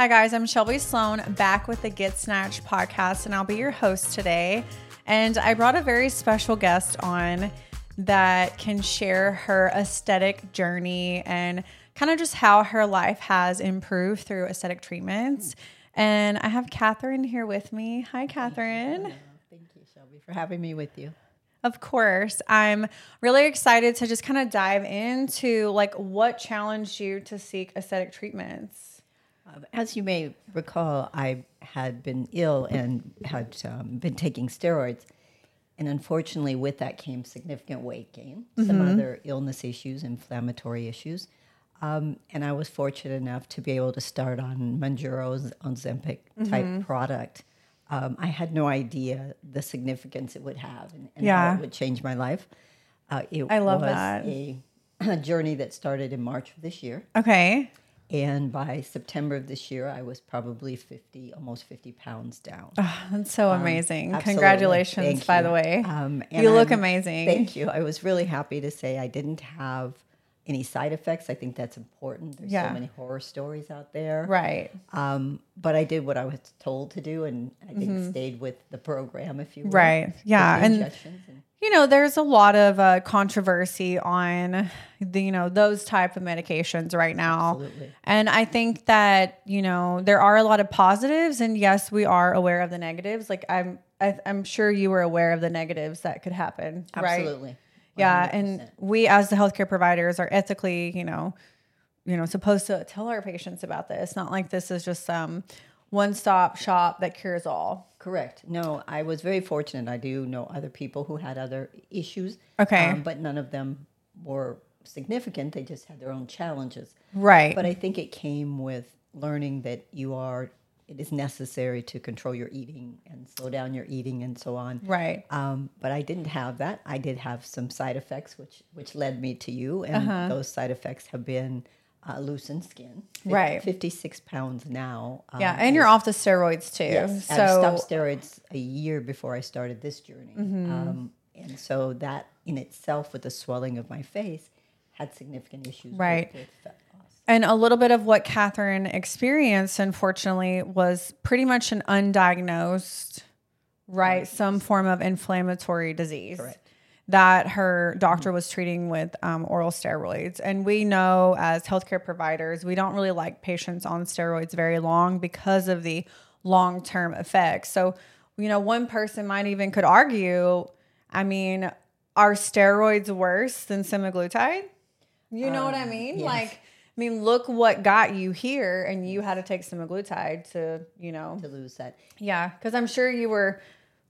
Hi, guys. I'm Shelby Sloan back with the Get Snatched podcast, and I'll be your host today. And I brought a very special guest on that can share her aesthetic journey and kind of just how her life has improved through aesthetic treatments. And I have Katherine here with me. Hi, Katherine. Thank you, Shelby, for having me with you. Of course. I'm really excited to just kind of dive into like what challenged you to seek aesthetic treatments. Um, as you may recall, I had been ill and had um, been taking steroids. And unfortunately, with that came significant weight gain, some other illness issues, inflammatory issues. Um, and I was fortunate enough to be able to start on Mounjaro's Ozempic type product. Um, I had no idea the significance it would have and, and how it would change my life. Uh, it I love was that. A, a journey that started in March of this year. Okay. And by September of this year, I was probably 50, almost 50 pounds down. That's so amazing. Um, Absolutely. Congratulations, Thank by you. the way. Um, you look I'm- amazing. Thank you. I was really happy to say I didn't have any side effects. I think that's important. There's Yeah. so many horror stories out there. Right. Um, but I did what I was told to do, and I think stayed with the program, if you will. Mm-hmm. Right. Yeah. And and- you know, there's a lot of uh, controversy on the, you know, those type of medications right now. Absolutely. And I think that, you know, there are a lot of positives and yes, we are aware of the negatives. Like I'm I, I'm sure you were aware of the negatives that could happen, right? Absolutely. Yeah, and we as the healthcare providers are ethically, you know, you know, supposed to tell our patients about this. Not like this is just some one-stop shop that cures all. Correct. No, I was very fortunate. I do know other people who had other issues. Okay. um, but none of them were significant. They just had their own challenges. Right. But I think it came with learning that you are, it is necessary to control your eating and slow down your eating and so on. right. Um, but I didn't have that. I did have some side effects, which which led me to you, and Uh-huh. those side effects have been uh, loosened skin. Right. Fifty six pounds now. um, Yeah, and you're off the steroids too. Yes, so I stopped steroids a year before I started this journey, Mm-hmm. um, and so that in itself, with the swelling of my face, had significant issues. Right. with fat loss. And a little bit of what Katherine experienced, unfortunately, was pretty much an undiagnosed, right, some form of inflammatory disease Correct. That her doctor was treating with um, oral steroids. And we know as healthcare providers, we don't really like patients on steroids very long because of the long term effects. So, you know, one person might even could argue, I mean, are steroids worse than semaglutide? You know what I mean? yes. Like, I mean, look what got you here, and you had to take semaglutide to, you know, to lose that. yeah. Because I'm sure you were,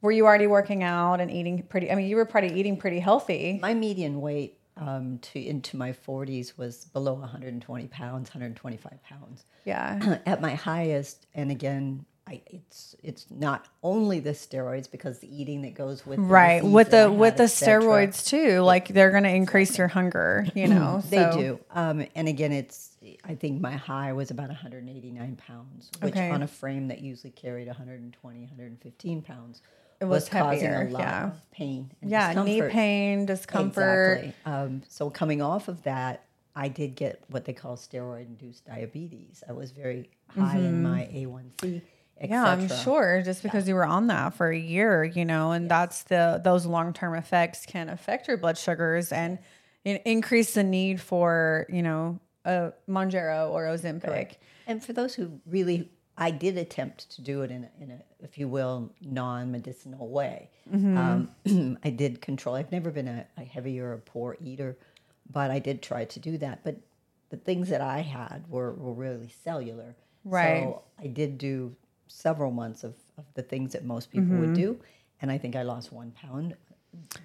were you already working out and eating pretty? I mean, you were probably eating pretty healthy. My median weight um, to into my 40s was below 120 pounds, 125 pounds. Yeah, At my highest, and again, I, it's it's not only the steroids because the eating that goes with right. With the with had, the steroids too, like they're going to increase your hunger. You know, They so- do. Um, and again, it's, I think my high was about 189 pounds, which Okay. on a frame that usually carried 120, 115 pounds It was causing heavier, a lot yeah. of pain and Yeah, knee pain, discomfort. Exactly. Um, so coming off of that, I did get what they call steroid-induced diabetes. I was very high in my A1C, Mm-hmm. et Yeah, I'm sure. Just because you were on that for a year, you know, and that's the those long term effects can affect your blood sugars and in- increase the need for you know a Mounjaro or Ozempic. And for those who really, I did attempt to do it in a, in a if you will, non-medicinal way. Mm-hmm. Um, I did control. I've never been a, a heavy or a poor eater, but I did try to do that. But the things that I had were, were really cellular. Right. So I did do several months of, of the things that most people would do, and I think I lost one pound.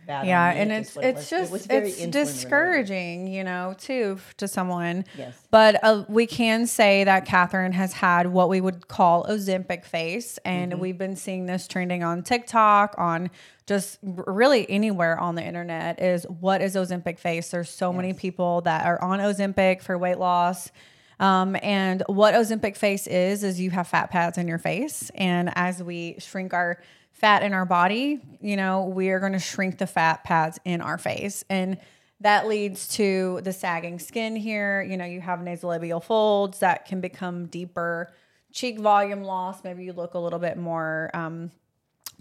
Yeah, and it's it's. It just very it's insulin related. discouraging, you know, too to someone. Yes. But uh, we can say that Katherine has had what we would call Ozempic face, and Mm-hmm. we've been seeing this trending on TikTok, on just really anywhere on the internet. Is what is Ozempic face? There's so many people that are on Ozempic for weight loss. Um, and what Ozempic face is, is you have fat pads in your face. And as we shrink our fat in our body, you know, we are going to shrink the fat pads in our face. And that leads to the sagging skin here. You know, you have nasolabial folds that can become deeper cheek volume loss. Maybe you look a little bit more um,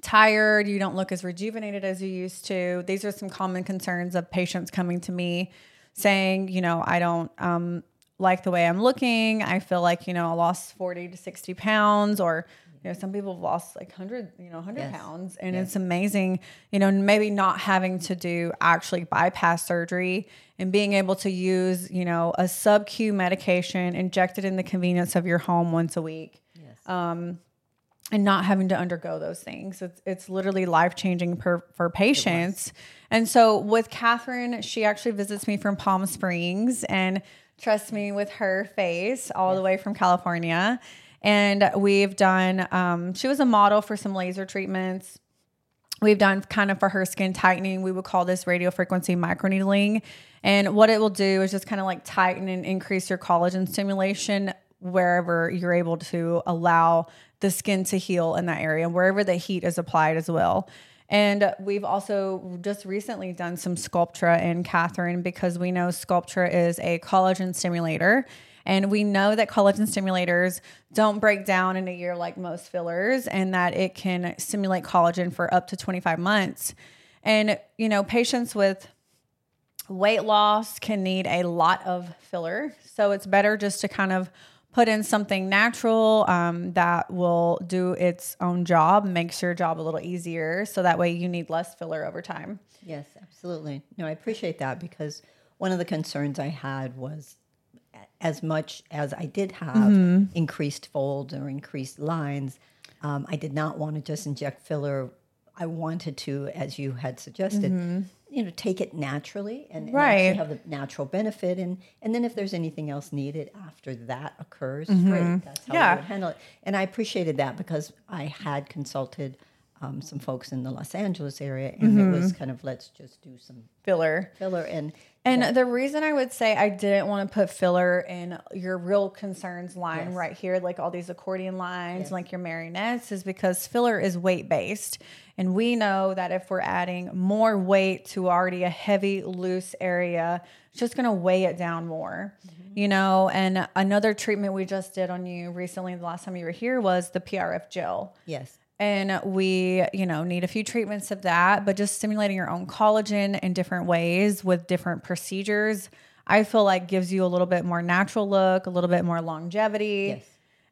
tired. You don't look as rejuvenated as you used to. These are some common concerns of patients coming to me saying, you know, I don't um, like the way I'm looking. I feel like, you know, I lost 40 to 60 pounds or, you know, some people have lost like 100, you know, 100 Yes. pounds. And Yes. it's amazing, you know, maybe not having to do actually bypass surgery and being able to use, you know, a sub Q medication injected in the convenience of your home once a week Yes. Um, and not having to undergo those things. It's it's literally life changing for for patients. And so with Katherine, she actually visits me from Palm Springs, and trust me, with her face all the way from California. And we've done. Um, she was a model for some laser treatments. We've done kind of for her skin tightening. We would call this radio frequency microneedling. And what it will do is just kind of like tighten and increase your collagen stimulation wherever you're able to allow the skin to heal in that area, wherever the heat is applied as well. And we've also just recently done some Sculptra in Katherine because we know Sculptra is a collagen stimulator. And we know that collagen stimulators don't break down in a year like most fillers and that it can stimulate collagen for up to 25 months. And, you know, patients with weight loss can need a lot of filler. So it's better just to kind of put in something natural um, that will do its own job, makes your job a little easier. So that way you need less filler over time. Yes, absolutely. No, I appreciate that because one of the concerns I had was as much as I did have Mm-hmm. increased folds or increased lines, um, I did not want to just inject filler. I wanted to, as you had suggested, you know, take it naturally and, and Mm-hmm. Right. actually have the natural benefit. And and then if there's anything else needed after that occurs, great. That's how Mm-hmm. Yeah. we would handle it. And I appreciated that because I had consulted um, some folks in the Los Angeles area, and it Mm-hmm. was kind of let's just do some Filler. filler and And the reason I would say I didn't want to put filler in your real concerns line Yes. right here, like all these accordion lines, like your marionettes, is because filler is weight based. And we know that if we're adding more weight to already a heavy, loose area, it's just going to weigh it down more. Mm-hmm. You know, and another treatment we just did on you recently, the last time you were here, was the PRF gel. yes, And we, you know, need a few treatments of that, but just stimulating your own collagen in different ways with different procedures, I feel like gives you a little bit more natural look, a little bit more longevity. Yes.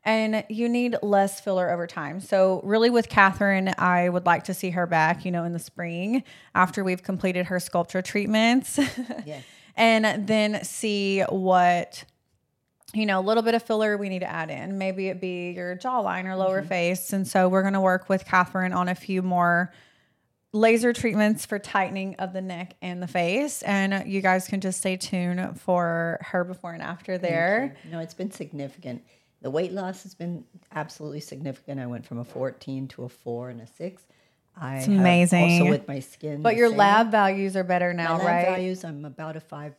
And you need less filler over time. So, really, with Katherine, I would like to see her back, you know, in the spring after we've completed her Sculptra treatments. yes, and then see what you know a little bit of filler we need to add in maybe it be your jawline or lower mm-hmm. face and so we're going to work with katherine on a few more laser treatments for tightening of the neck and the face and you guys can just stay tuned for her before and after there No, it's been significant. The weight loss has been absolutely significant. I went from a 14 to a four and a six. I it's amazing. Also with my skin, but your same. lab values are better My now lab right values, I'm about a 5.1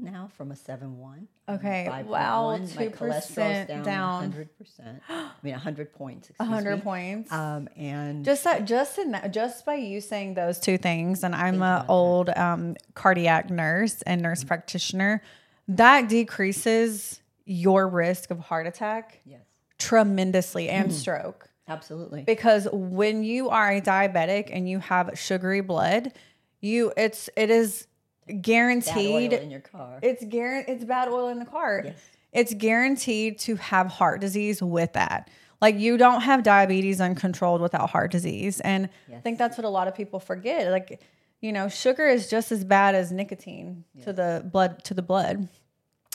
now from a 7.1. Okay, wow, My 2% cholesterol's down, down. 100%. I mean, 100 points. Excuse 100 me. points Um, and just that just in that, just by you saying those two things and i'm Think a old um, cardiac nurse and nurse practitioner that decreases your risk of heart attack yes, tremendously and Hmm. stroke absolutely. because when you are a diabetic and you have sugary blood you it's it is Bad oil guaranteed in your car. it's guaranteed it's bad oil in the car. Yes. it's guaranteed to have heart disease with that. Like you don't have diabetes uncontrolled without heart disease. And i think that's what a lot of people forget. Like you know sugar is just as bad as nicotine to the blood to the blood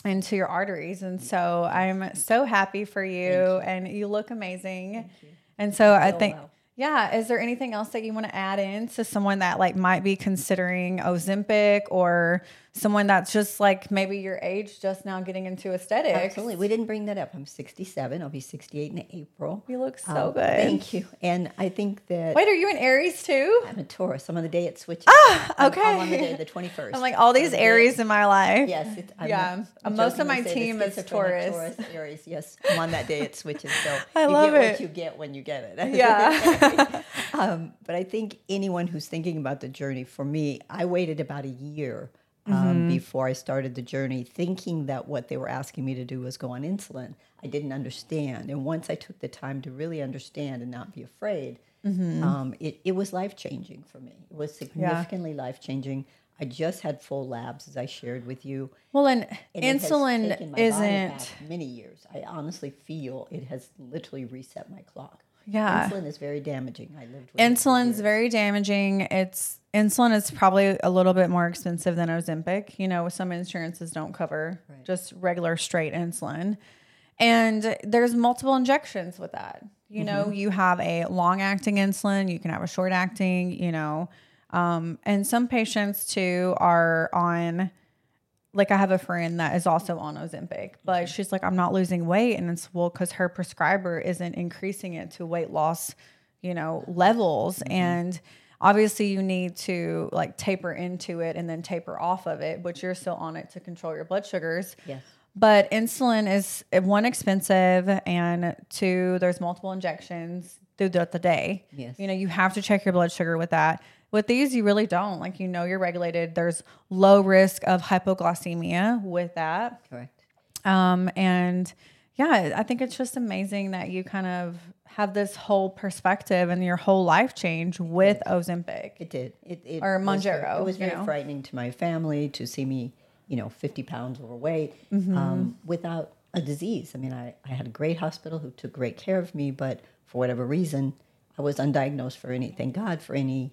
and to your arteries. And so i'm so happy for you, and you look amazing and so i oh, think well. Yeah is there anything else that you want to add in to someone that like might be considering ozempic or someone that's just like maybe your age just now getting into aesthetics Absolutely. We didn't bring that up. I'm 67. I'll be 68 in April. you look so Um, good Thank you. And I think that wait are you an aries too I'm a Taurus. I'm on the day it switches. Ah, okay. I'm, on the day, the 21st. i'm like all these aries in my life Yes. It, I'm Yeah. not- Uh, most of my team is schizophrenic Taurus. Aries. Yes. I'm on that day it switches. So I you love get it. what you get when you get it. yeah um, but I think anyone who's thinking about the journey, for me, I waited about a year um, before I started the journey, thinking that what they were asking me to do was go on insulin. I didn't understand. And once I took the time to really understand and not be afraid, um, it, it was life changing for me. It was significantly life changing. I just had full labs, as I shared with you. Well, and, And insulin taken my body isn't. many years. I honestly feel it has literally reset my clock. Yeah. Insulin is very damaging. I lived with Insulin's very damaging. It's insulin is probably a little bit more expensive than Ozempic. You know, some insurances don't cover just regular straight insulin. And there's multiple injections with that. You know, Mm-hmm. you have a long acting insulin, you can have a short acting, you know. Um, and some patients too are on like I have a friend that is also on Ozempic, but she's like, I'm not losing weight. And it's well, because her prescriber isn't increasing it to weight loss, you know, levels. Mm-hmm. And obviously you need to like taper into it and then taper off of it, but you're still on it to control your blood sugars. Yes. But insulin is one expensive and two, there's multiple injections throughout the day. Yes. You know, you have to check your blood sugar with that. With these, you really don't. Like you know you're regulated. There's low risk of hypoglycemia with that. Correct. Um, and yeah, I think it's just amazing that you kind of have this whole perspective and your whole life change with Ozempic. It did. It, it Or was It was very know? frightening to my family to see me, you know, 50 pounds overweight Mm-hmm. um, without a disease. I mean, I, I had a great hospital who took great care of me, but for whatever reason, I was undiagnosed for any, thank God, for any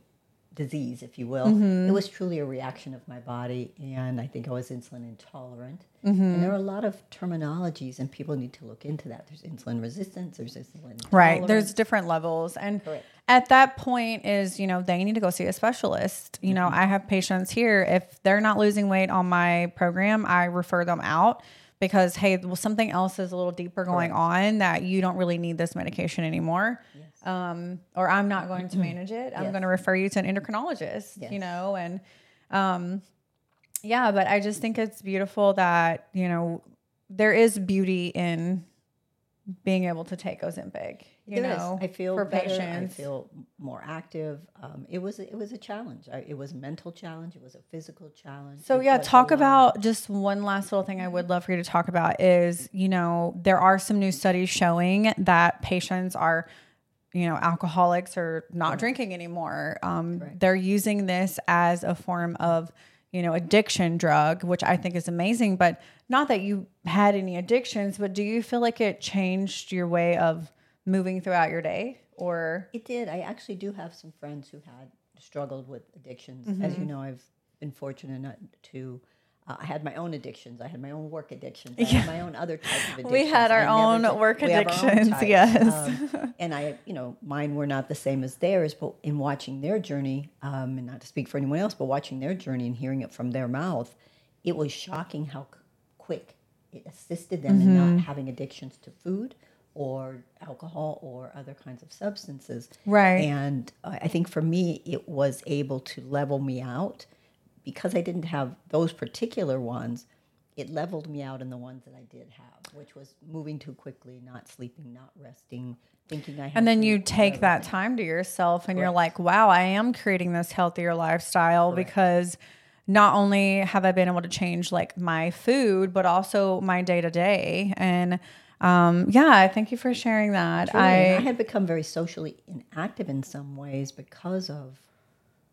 disease, if you will. Mm-hmm. It was truly a reaction of my body, and I think I was insulin intolerant. Mm-hmm. And there are a lot of terminologies, and people need to look into that. There's insulin resistance, there's insulin. Right. There's different levels. And Correct. at that point is, you know, they need to go see a specialist. You know, I have patients here. If they're not losing weight on my program, I refer them out because, hey, well, something else is a little deeper going on that you don't really need this medication anymore. Um, or I'm not going to manage it. I'm Yes. going to refer you to an endocrinologist, you know, and um, yeah, but I just think it's beautiful that, you know, there is beauty in being able to take Ozempic, you There is. know, I feel for better. patients. I feel more active. Um, it was it was a challenge. I, it was a mental challenge. It was a physical challenge. So It yeah, talk about just one last little thing I would love for you to talk about is, you know, there are some new studies showing that patients are, you know, alcoholics are not drinking anymore. Um, they're using this as a form of, you know, addiction drug, which I think is amazing. But not that you had any addictions, but do you feel like it changed your way of moving throughout your day? Or It did. I actually do have some friends who had struggled with addictions. As Mm-hmm. you know, I've been fortunate enough to. Uh, I had my own addictions. I had my own work addictions. I had my own other type of addictions. We had our own did- work our own addictions, yes. Um, and I, you know, mine were not the same as theirs. But in watching their journey, um, and not to speak for anyone else, but watching their journey and hearing it from their mouth, it was shocking how quick it assisted them in Mm-hmm. not having addictions to food or alcohol or other kinds of substances. Right. And I I think for me, it was able to level me out because I didn't have those particular ones. It leveled me out in the ones that I did have, which was moving too quickly, not sleeping, not resting, thinking I had And then you take that everything. time to yourself and you're like, wow, I am creating this healthier lifestyle because not only have I been able to change like my food, but also my day to day. And um, yeah, thank you for sharing that. I I, had become very socially inactive in some ways because of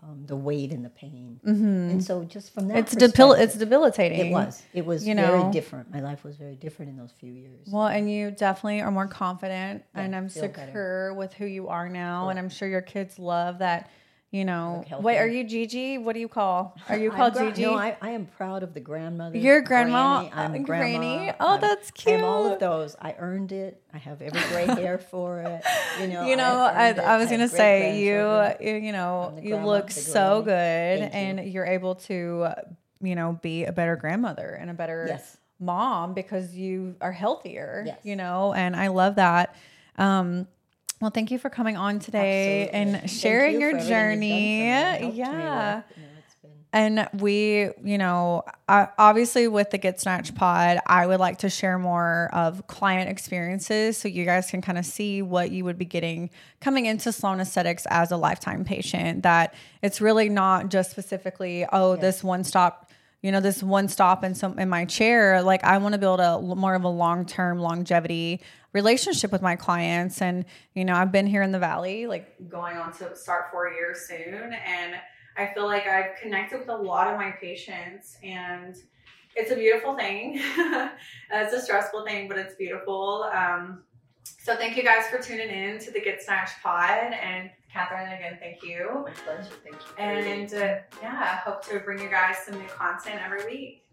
um, the weight and the pain. And so, just from that, Mm-hmm. it's debil- it's debilitating. It was. It was you know? very different. My life was very different in those few years. Well, and you definitely are more confident, and I'm feel better. secure with who you are now, and I'm sure your kids love that. You know, wait, are you Gigi? What do you call? Are you called gra- Gigi? No, I, I am proud of the grandmother. Your grandma- Granny, I'm uh, grandma. granny. Oh, I'm- that's I am all cute. of those. I earned it. I have every gray hair for it. You know. you know, I, it. I was gonna say you, you you know, you grandma, look so good, Thank and you're able to, you know, be a better grandmother and a better Yes. mom because you are healthier. Yes. You know, and I love that. Um, well, thank you for coming on today Absolutely. and sharing you your for everything you've journey. done for me and helped me with. Yeah. You know, it's been- And we, you know, obviously with the Get Snatch pod, I would like to share more of client experiences so you guys can kind of see what you would be getting coming into Sloan Aesthetics as a lifetime patient. That it's really not just specifically, oh, this one stop you know, this one stop in some in my chair. Like I want to build a more of a long term longevity relationship with my clients. And you know, I've been here in the valley, like going on to start four years soon, and I feel like I've connected with a lot of my patients and it's a beautiful thing. it's a stressful thing, but it's beautiful. Um, so thank you guys for tuning in to the Get Snatched Pod. And Katherine, again, thank you. My pleasure. Thank you. And uh, yeah, I hope to bring you guys some new content every week.